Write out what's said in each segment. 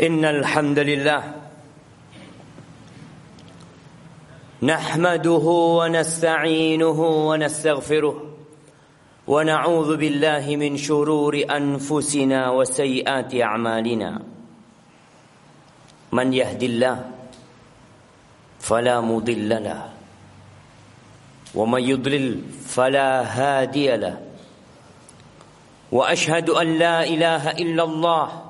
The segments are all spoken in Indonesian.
إن الحمد لله نحمده ونستعينه ونستغفره ونعوذ بالله من شرور أنفسنا وسيئات أعمالنا. من يهد الله فلا مضل له ومن يضلل فلا هادي له وأشهد أن لا إله إلا الله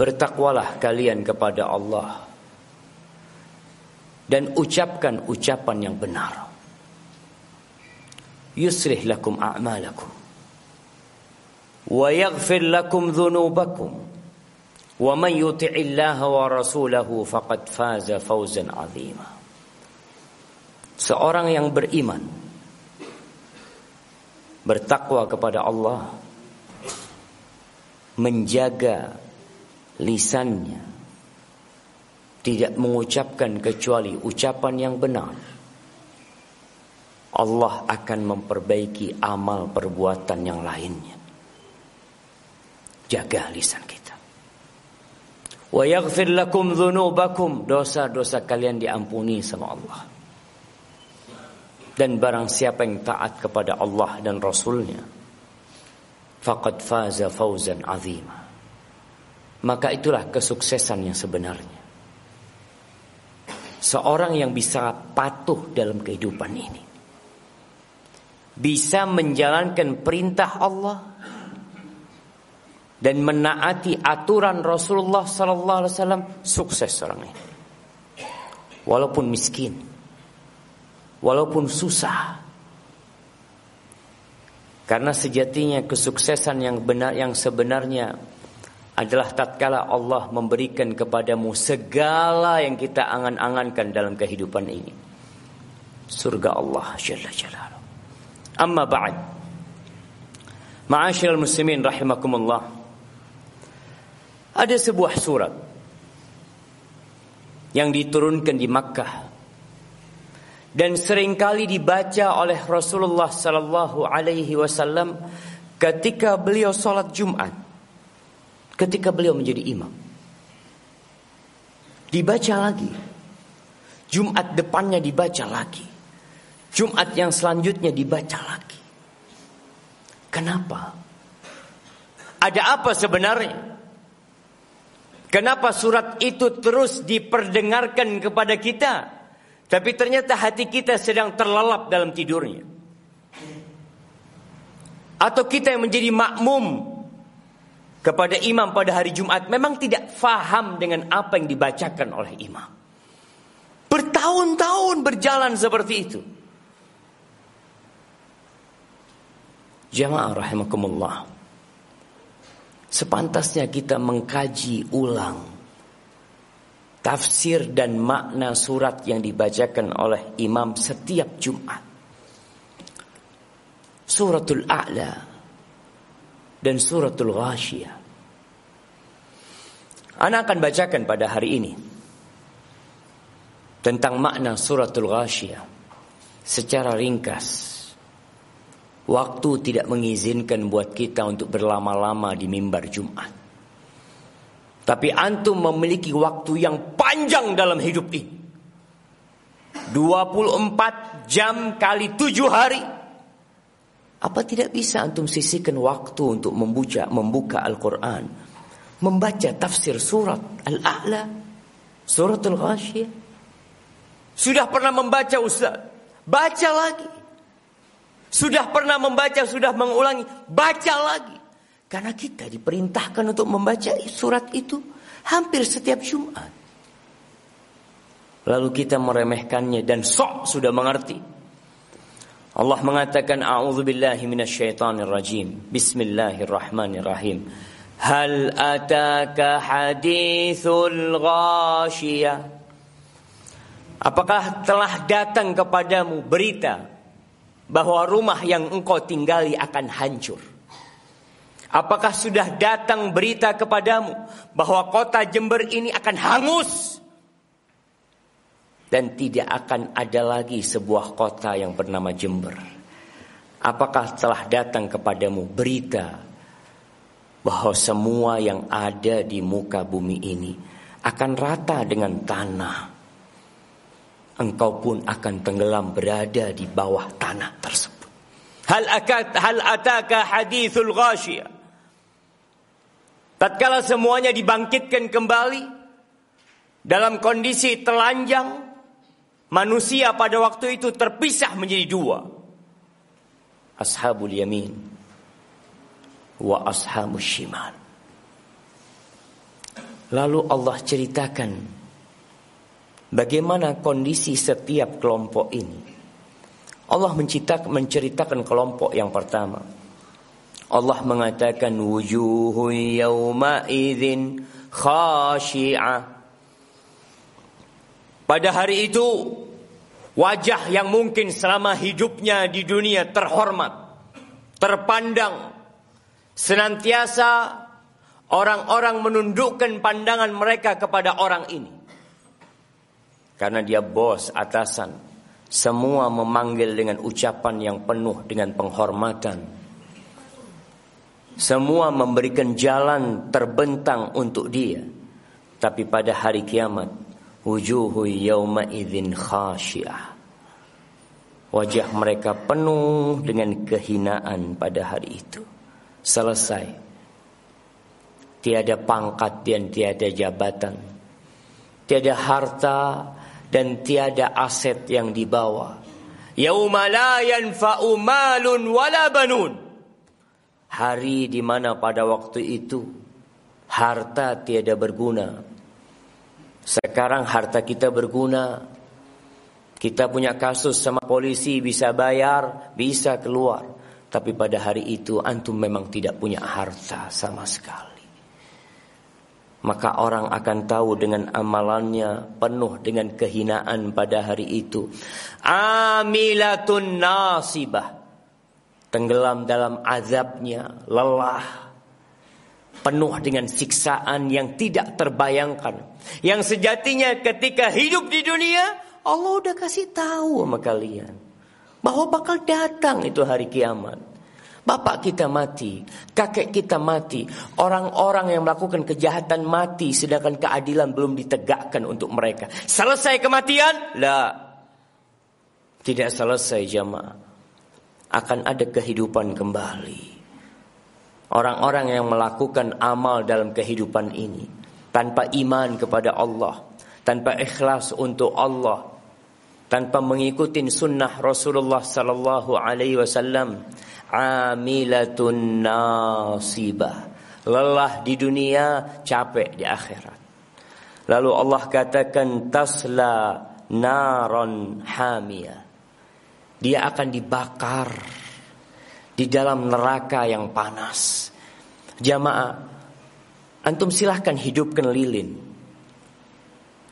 Bertakwalah kalian kepada Allah. Dan ucapkan ucapan yang benar. Yusrih lakum a'malakum. Wa yaghfir lakum dhunubakum. Wa man yuti'illaha wa rasulahu faqad faza fawzan azima. Seorang yang beriman bertakwa kepada Allah menjaga lisannya tidak mengucapkan kecuali ucapan yang benar. Allah akan memperbaiki amal perbuatan yang lainnya. Jaga lisan kita. Wa yaghfir lakum dhunubakum. Dosa-dosa kalian diampuni sama Allah. Dan barang siapa yang taat kepada Allah dan Rasulnya faqad faza fawzan azima maka itulah kesuksesan yang sebenarnya. Seorang yang bisa patuh dalam kehidupan ini. Bisa menjalankan perintah Allah dan menaati aturan Rasulullah sallallahu alaihi sukses orang ini. Walaupun miskin walaupun susah. Karena sejatinya kesuksesan yang benar yang sebenarnya adalah tatkala Allah memberikan kepadamu segala yang kita angan-angankan dalam kehidupan ini. Surga Allah Jalla Jalaluhu. Amma ba'd. Ma'asyiral muslimin rahimakumullah. Ada sebuah surat yang diturunkan di Makkah dan sering kali dibaca oleh Rasulullah sallallahu alaihi wasallam ketika beliau salat Jumat. Ketika beliau menjadi imam. Dibaca lagi. Jumat depannya dibaca lagi. Jumat yang selanjutnya dibaca lagi. Kenapa? Ada apa sebenarnya? Kenapa surat itu terus diperdengarkan kepada kita? Tapi ternyata hati kita sedang terlelap dalam tidurnya. Atau kita yang menjadi makmum kepada imam pada hari Jumat memang tidak faham dengan apa yang dibacakan oleh imam. Bertahun-tahun berjalan seperti itu. Jamaah rahimakumullah. Sepantasnya kita mengkaji ulang tafsir dan makna surat yang dibacakan oleh imam setiap Jumat. Suratul A'la dan suratul Ghashiyah. Ana akan bacakan pada hari ini tentang makna suratul Ghashiyah secara ringkas. Waktu tidak mengizinkan buat kita untuk berlama-lama di mimbar Jumat. Tapi antum memiliki waktu yang panjang dalam hidup ini. 24 jam kali 7 hari. Apa tidak bisa antum sisihkan waktu untuk membuka membuka Al-Quran? membaca tafsir surat Al-A'la, surat Al-Ghashiyah. Sudah pernah membaca Ustaz? Baca lagi. Sudah pernah membaca, sudah mengulangi, baca lagi. Karena kita diperintahkan untuk membaca surat itu hampir setiap Jumat. Lalu kita meremehkannya dan sok sudah mengerti. Allah mengatakan a'udzubillahi minasyaitonir rajim. Bismillahirrahmanirrahim. Hal ataka hadithul ghashiyah? Apakah telah datang kepadamu berita bahwa rumah yang engkau tinggali akan hancur. Apakah sudah datang berita kepadamu bahwa kota Jember ini akan hangus dan tidak akan ada lagi sebuah kota yang bernama Jember? Apakah telah datang kepadamu berita bahwa semua yang ada di muka bumi ini akan rata dengan tanah? engkau pun akan tenggelam berada di bawah tanah tersebut. Hal akat hal ataka hadithul ghasyiyah. Tatkala semuanya dibangkitkan kembali dalam kondisi telanjang, manusia pada waktu itu terpisah menjadi dua. Ashabul yamin wa ashabul shimal. Lalu Allah ceritakan Bagaimana kondisi setiap kelompok ini? Allah menceritakan, kelompok yang pertama. Allah mengatakan wujuhu yawma idzin khashi'ah. Pada hari itu wajah yang mungkin selama hidupnya di dunia terhormat, terpandang, senantiasa orang-orang menundukkan pandangan mereka kepada orang ini. Karena dia bos, atasan. Semua memanggil dengan ucapan yang penuh dengan penghormatan. Semua memberikan jalan terbentang untuk dia. Tapi pada hari kiamat, wujuhu yawma idzin khasyiah. Wajah mereka penuh dengan kehinaan pada hari itu. Selesai. Tiada pangkat dan tiada jabatan. Tiada harta dan tiada aset yang dibawa. Yauma la yanfa'u malun wala banun. Hari di mana pada waktu itu harta tiada berguna. Sekarang harta kita berguna. Kita punya kasus sama polisi bisa bayar, bisa keluar. Tapi pada hari itu antum memang tidak punya harta sama sekali maka orang akan tahu dengan amalannya penuh dengan kehinaan pada hari itu. Amilatun nasibah. Tenggelam dalam azabnya, lelah. Penuh dengan siksaan yang tidak terbayangkan. Yang sejatinya ketika hidup di dunia, Allah udah kasih tahu sama kalian. Bahwa bakal datang itu hari kiamat. Bapak kita mati, kakek kita mati, orang-orang yang melakukan kejahatan mati sedangkan keadilan belum ditegakkan untuk mereka. Selesai kematian? Lah. Tidak selesai jamaah. Akan ada kehidupan kembali. Orang-orang yang melakukan amal dalam kehidupan ini tanpa iman kepada Allah, tanpa ikhlas untuk Allah, tanpa mengikuti sunnah Rasulullah sallallahu alaihi wasallam amilatun nasibah. Lelah di dunia, capek di akhirat. Lalu Allah katakan tasla naron hamia. Dia akan dibakar di dalam neraka yang panas. Jamaah, antum silahkan hidupkan lilin.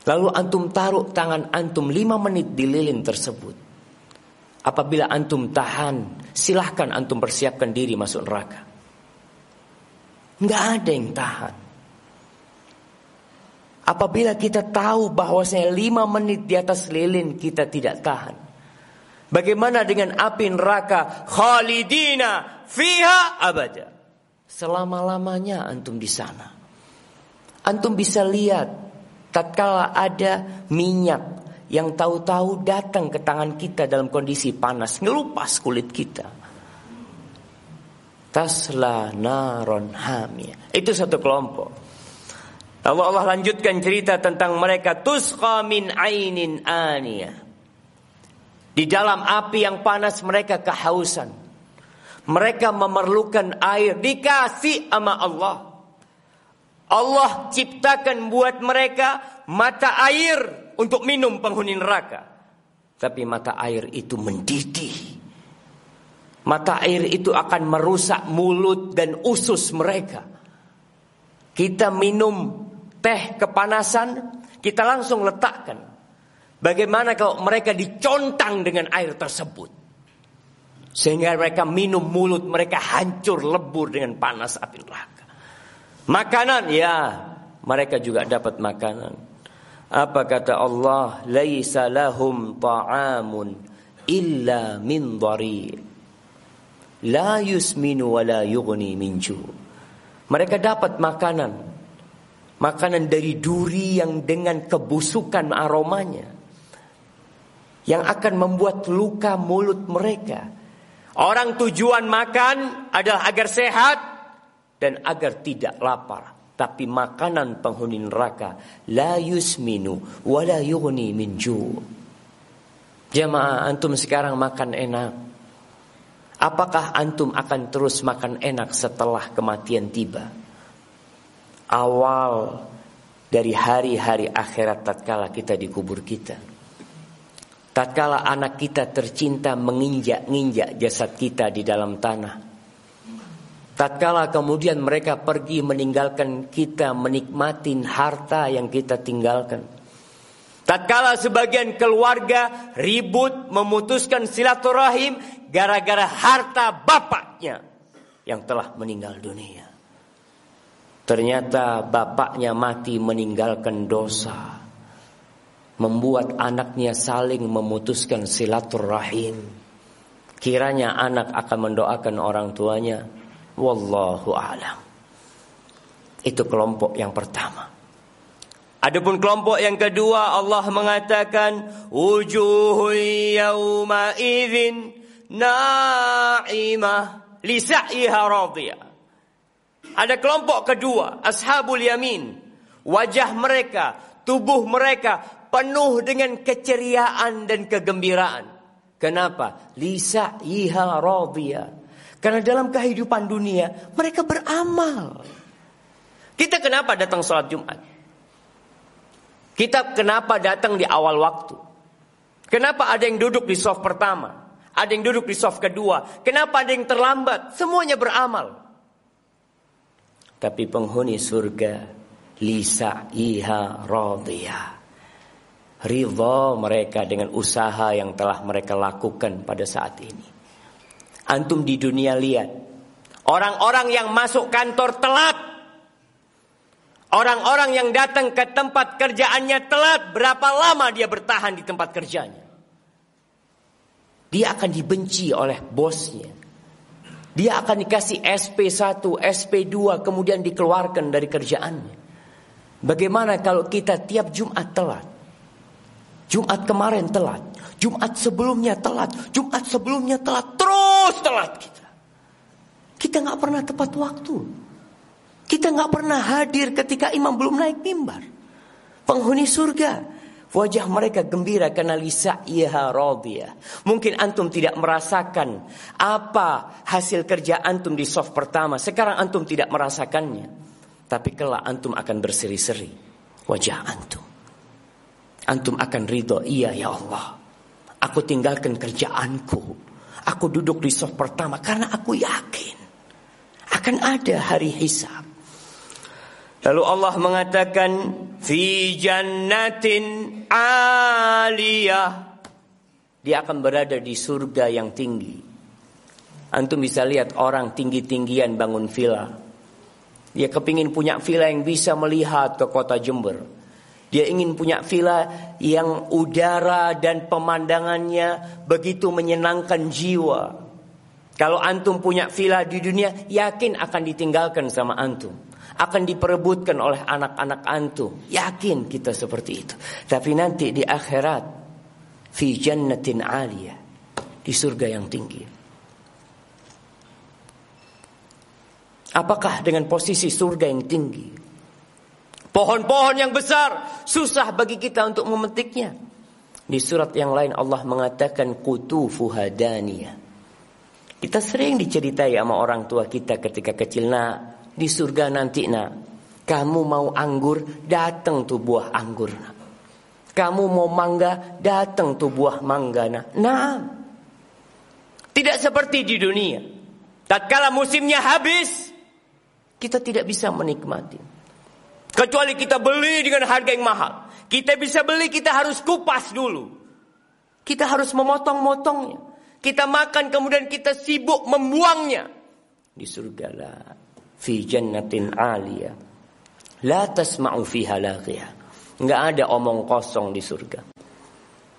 Lalu antum taruh tangan antum lima menit di lilin tersebut. Apabila antum tahan, silahkan antum persiapkan diri masuk neraka. Nggak ada yang tahan. Apabila kita tahu bahwasanya lima menit di atas lilin kita tidak tahan. Bagaimana dengan api neraka khalidina fiha abada. Selama-lamanya antum di sana. Antum bisa lihat tatkala ada minyak yang tahu-tahu datang ke tangan kita dalam kondisi panas, ngelupas kulit kita. Tasla naron hamia. Itu satu kelompok. Lalu Allah lanjutkan cerita tentang mereka tusqa min ainin aniyah. Di dalam api yang panas mereka kehausan. Mereka memerlukan air dikasih sama Allah. Allah ciptakan buat mereka mata air untuk minum penghuni neraka. Tapi mata air itu mendidih. Mata air itu akan merusak mulut dan usus mereka. Kita minum teh kepanasan, kita langsung letakkan. Bagaimana kalau mereka dicontang dengan air tersebut? Sehingga mereka minum mulut mereka hancur lebur dengan panas api neraka. Makanan ya, mereka juga dapat makanan. Apa kata Allah? Laisa lahum ta'amun illa min dhari. La yusminu wa la yughni min Mereka dapat makanan Makanan dari duri yang dengan kebusukan aromanya. Yang akan membuat luka mulut mereka. Orang tujuan makan adalah agar sehat dan agar tidak lapar. Tapi makanan penghuni neraka la yusminu wa la yughni min Jemaah antum sekarang makan enak. Apakah antum akan terus makan enak setelah kematian tiba? awal dari hari-hari akhirat tatkala kita dikubur kita. Tatkala anak kita tercinta menginjak-injak jasad kita di dalam tanah. Tatkala kemudian mereka pergi meninggalkan kita menikmati harta yang kita tinggalkan. Tatkala sebagian keluarga ribut memutuskan silaturahim gara-gara harta bapaknya yang telah meninggal dunia. Ternyata bapaknya mati meninggalkan dosa. Membuat anaknya saling memutuskan silaturahim. Kiranya anak akan mendoakan orang tuanya. Wallahu a'lam. Itu kelompok yang pertama. Adapun kelompok yang kedua Allah mengatakan wujuhu yauma idzin na'imah li sa'iha radiyah. Ada kelompok kedua, ashabul yamin. Wajah mereka, tubuh mereka penuh dengan keceriaan dan kegembiraan. Kenapa? Lisa iha radhiya. Karena dalam kehidupan dunia mereka beramal. Kita kenapa datang sholat Jumat? Kita kenapa datang di awal waktu? Kenapa ada yang duduk di soft pertama? Ada yang duduk di soft kedua? Kenapa ada yang terlambat? Semuanya beramal. Tapi penghuni surga lisa iha radiyah. Ridha mereka dengan usaha yang telah mereka lakukan pada saat ini. Antum di dunia lihat. Orang-orang yang masuk kantor telat. Orang-orang yang datang ke tempat kerjaannya telat. Berapa lama dia bertahan di tempat kerjanya. Dia akan dibenci oleh bosnya. Dia akan dikasih SP1, SP2 kemudian dikeluarkan dari kerjaannya. Bagaimana kalau kita tiap Jumat telat? Jumat kemarin telat, Jumat sebelumnya telat, Jumat sebelumnya telat, terus telat kita. Kita nggak pernah tepat waktu. Kita nggak pernah hadir ketika imam belum naik mimbar. Penghuni surga Wajah mereka gembira karena lisa iha radiyah. Mungkin antum tidak merasakan apa hasil kerja antum di soft pertama. Sekarang antum tidak merasakannya. Tapi kelak antum akan berseri-seri wajah antum. Antum akan ridho, iya ya Allah. Aku tinggalkan kerjaanku. Aku duduk di soft pertama karena aku yakin akan ada hari hisab. Lalu Allah mengatakan fi jannatin aliyah. Dia akan berada di surga yang tinggi. Antum bisa lihat orang tinggi-tinggian bangun villa. Dia kepingin punya villa yang bisa melihat ke kota Jember. Dia ingin punya villa yang udara dan pemandangannya begitu menyenangkan jiwa. Kalau antum punya villa di dunia, yakin akan ditinggalkan sama antum akan diperebutkan oleh anak-anak antum. Yakin kita seperti itu. Tapi nanti di akhirat fi jannatin aliyah di surga yang tinggi. Apakah dengan posisi surga yang tinggi Pohon-pohon yang besar susah bagi kita untuk memetiknya. Di surat yang lain Allah mengatakan kutufu hadaniyah. Kita sering diceritai sama orang tua kita ketika kecil nak di surga nanti nak kamu mau anggur datang tuh buah anggur nak. Kamu mau mangga datang tuh buah mangga nak. Nah, tidak seperti di dunia. Tatkala musimnya habis, kita tidak bisa menikmati. Kecuali kita beli dengan harga yang mahal. Kita bisa beli, kita harus kupas dulu. Kita harus memotong-motongnya. Kita makan kemudian kita sibuk membuangnya. Di surga lah. Fi jannatin aliyah. La tasma'u fiha laghiyah. Enggak ada omong kosong di surga.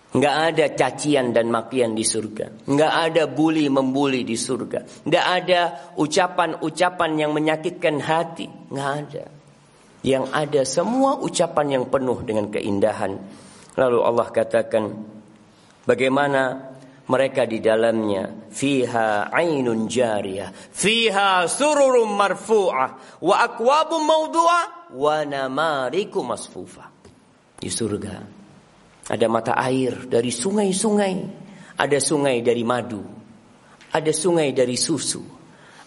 Enggak ada cacian dan makian di surga. Enggak ada bully membuli di surga. Enggak ada ucapan-ucapan yang menyakitkan hati. Enggak ada yang ada semua ucapan yang penuh dengan keindahan. Lalu Allah katakan bagaimana mereka di dalamnya? Fiha ainun jariyah. Fiha sururum marfu'ah. Wa akwabum mawdu'ah. Wa namariku masfufa di surga. Ada mata air dari sungai-sungai. Ada sungai dari madu. Ada sungai dari susu.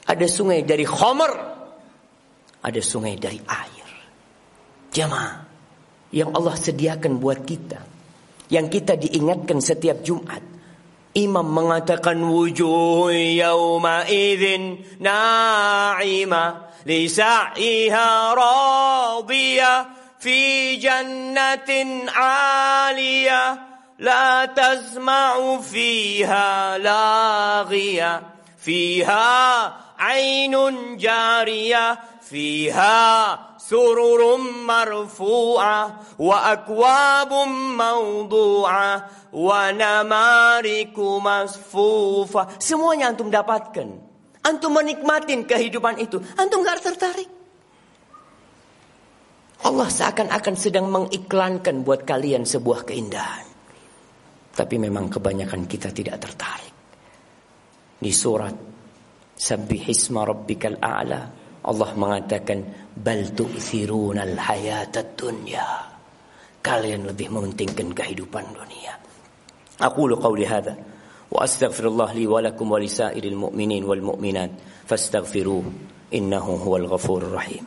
Ada sungai dari khomer ada sungai dari air Jamaah yang Allah sediakan buat kita. Yang kita diingatkan setiap Jumat. Imam mengatakan wujuh yawma idzin na'ima li sa'iha fi jannatin 'aliyah la tazma'u fiha laghiya fiha 'ainun jariyah marfu'ah wa akwabun mawdu'ah wa namariku masfufa. Semuanya antum dapatkan. Antum menikmatin kehidupan itu. Antum gak tertarik. Allah seakan-akan sedang mengiklankan buat kalian sebuah keindahan. Tapi memang kebanyakan kita tidak tertarik. Di surat Sabbihisma rabbikal a'la Allah mengatakan bal tu'thirunal hayatad dunya. Kalian lebih mementingkan kehidupan dunia. Aku qauli hadza wa astaghfirullah li wa lakum wa lisairil mu'minin wal mu'minat fastaghfiruh innahu huwal ghafurur rahim.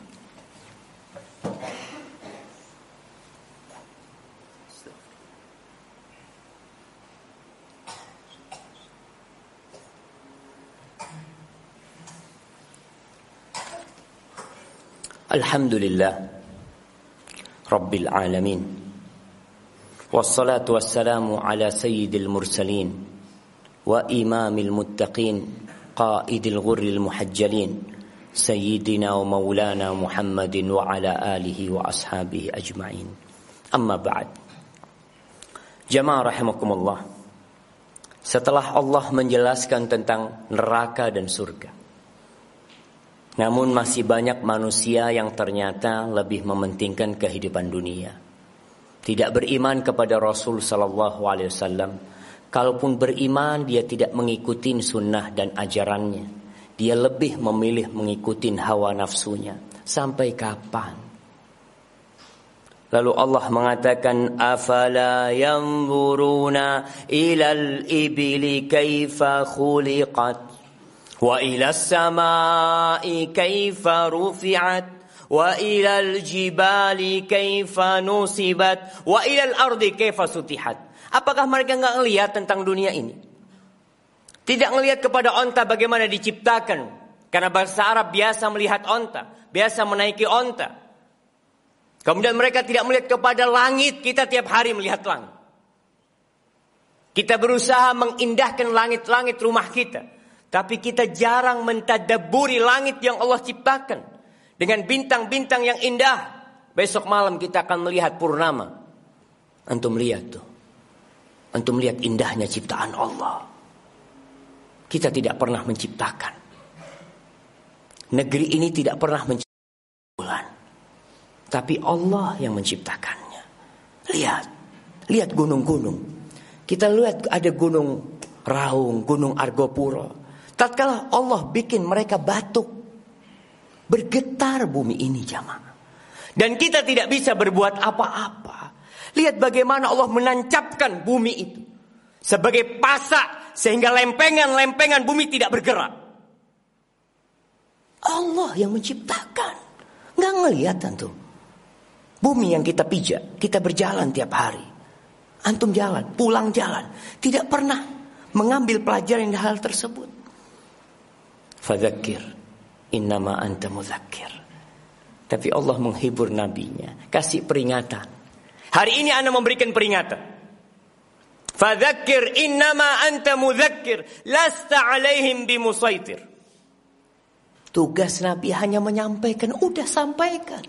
Alhamdulillah. Rabbil Alamin. Wassalatu wassalamu ala sayyidil mursalin Wa imamil muttaqin Qaidil ghurril muhajjalin Sayyidina wa maulana Muhammadin wa ala alihi wa ashabihi ajma'in. Amma ba'd. Jamaah rahimakumullah Setelah Allah menjelaskan tentang neraka dan surga namun masih banyak manusia yang ternyata lebih mementingkan kehidupan dunia. Tidak beriman kepada Rasul Sallallahu Alaihi Wasallam. Kalaupun beriman, dia tidak mengikuti sunnah dan ajarannya. Dia lebih memilih mengikuti hawa nafsunya. Sampai kapan? Lalu Allah mengatakan afala yanzuruna ilal ibili kaifa khuliqat وإلى السماء كيف رفعت وإلى الجبال كيف نصبت وإلى الأرض كيف سطحت Apakah mereka nggak ngelihat tentang dunia ini? Tidak ngelihat kepada onta bagaimana diciptakan. Karena bahasa Arab biasa melihat onta. Biasa menaiki onta. Kemudian mereka tidak melihat kepada langit. Kita tiap hari melihat langit. Kita berusaha mengindahkan langit-langit rumah kita. Tapi kita jarang mentadaburi langit yang Allah ciptakan. Dengan bintang-bintang yang indah. Besok malam kita akan melihat purnama. Antum lihat tuh. Antum lihat indahnya ciptaan Allah. Kita tidak pernah menciptakan. Negeri ini tidak pernah menciptakan. Tapi Allah yang menciptakannya. Lihat. Lihat gunung-gunung. Kita lihat ada gunung Raung, gunung Argopuro. Tatkala Allah bikin mereka batuk. Bergetar bumi ini jamaah. Dan kita tidak bisa berbuat apa-apa. Lihat bagaimana Allah menancapkan bumi itu. Sebagai pasak sehingga lempengan-lempengan bumi tidak bergerak. Allah yang menciptakan. Nggak ngelihat tentu. Bumi yang kita pijak, kita berjalan tiap hari. Antum jalan, pulang jalan. Tidak pernah mengambil pelajaran hal tersebut. Fadzakir innama anta mudzakir. Tapi Allah menghibur nabinya, kasih peringatan. Hari ini Anda memberikan peringatan. Fadzakir innama anta mudzakir, lasta alaihim bimusaitir. Tugas Nabi hanya menyampaikan, udah sampaikan.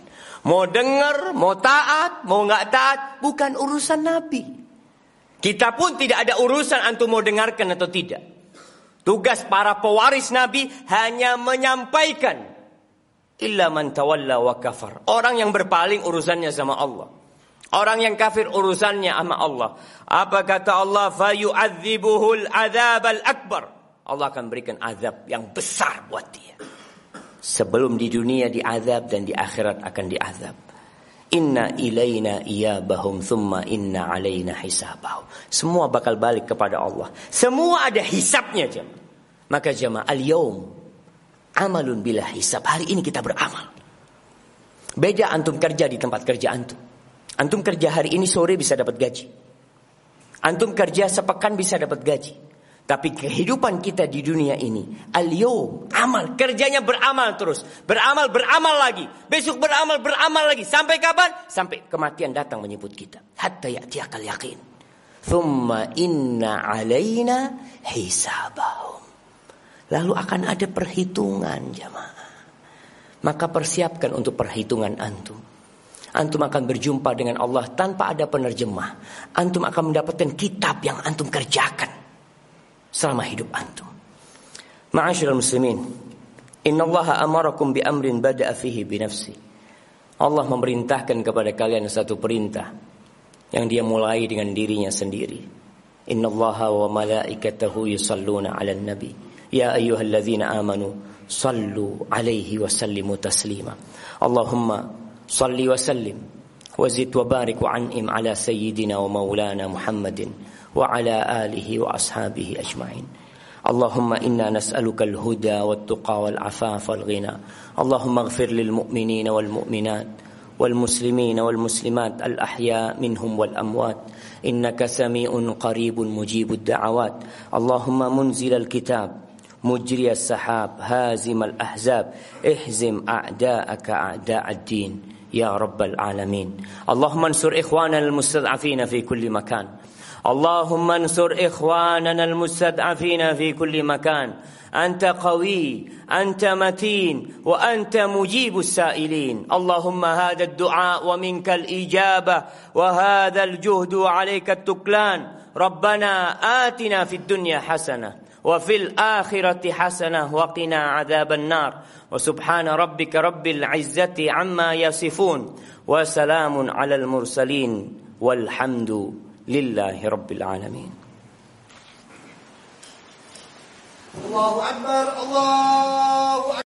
Mau dengar, mau taat, mau nggak taat, bukan urusan Nabi. Kita pun tidak ada urusan antum mau dengarkan atau tidak. Tugas para pewaris Nabi hanya menyampaikan illa man tawalla wa kafar. Orang yang berpaling urusannya sama Allah. Orang yang kafir urusannya sama Allah. Apa kata Allah? Fayu'adzibuhul adzabal akbar. Allah akan berikan azab yang besar buat dia. Sebelum di dunia diazab dan di akhirat akan diazab. Inna ilaina iyabahum thumma inna alaina hisabahum. Semua bakal balik kepada Allah. Semua ada hisapnya jemaah. Maka jemaah al-yaum amalun bila hisab. Hari ini kita beramal. Beda antum kerja di tempat kerja antum. Antum kerja hari ini sore bisa dapat gaji. Antum kerja sepekan bisa dapat gaji. Tapi kehidupan kita di dunia ini, al amal, kerjanya beramal terus. Beramal, beramal lagi. Besok beramal, beramal lagi. Sampai kapan? Sampai kematian datang menyebut kita. Hatta ya'tiyakal yakin. Thumma inna alaina hisabahum. Lalu akan ada perhitungan jamaah. Maka persiapkan untuk perhitungan antum. Antum akan berjumpa dengan Allah tanpa ada penerjemah. Antum akan mendapatkan kitab yang antum kerjakan selama hidup antum. Ma'asyiral muslimin, innallaha amarakum bi amrin bada'a fihi bi nafsi. Allah memerintahkan kepada kalian satu perintah yang dia mulai dengan dirinya sendiri. Innallaha wa malaikatahu yusalluna 'alan nabi. Ya ayyuhalladzina amanu sallu 'alaihi wa sallimu taslima. Allahumma salli wa sallim wa zid wa barik wa an'im ala sayyidina wa maulana Muhammadin وعلى آله وأصحابه أجمعين. اللهم إنا نسألك الهدى والتقى والعفاف والغنى. اللهم اغفر للمؤمنين والمؤمنات والمسلمين والمسلمات الأحياء منهم والأموات. إنك سميع قريب مجيب الدعوات. اللهم منزل الكتاب مجري السحاب هازم الأحزاب. احزم أعداءك أعداء الدين يا رب العالمين. اللهم انصر إخواننا المستضعفين في كل مكان. اللهم انصر إخواننا المستضعفين في كل مكان. أنت قوي أنت متين وأنت مجيب السائلين. اللهم هذا الدعاء ومنك الإجابة وهذا الجهد وعليك التكلان. ربنا آتنا في الدنيا حسنة وفي الآخرة حسنة وقنا عذاب النار. وسبحان ربك رب العزة عما يصفون وسلام على المرسلين والحمد لله رب العالمين. الله أكبر الله أكبر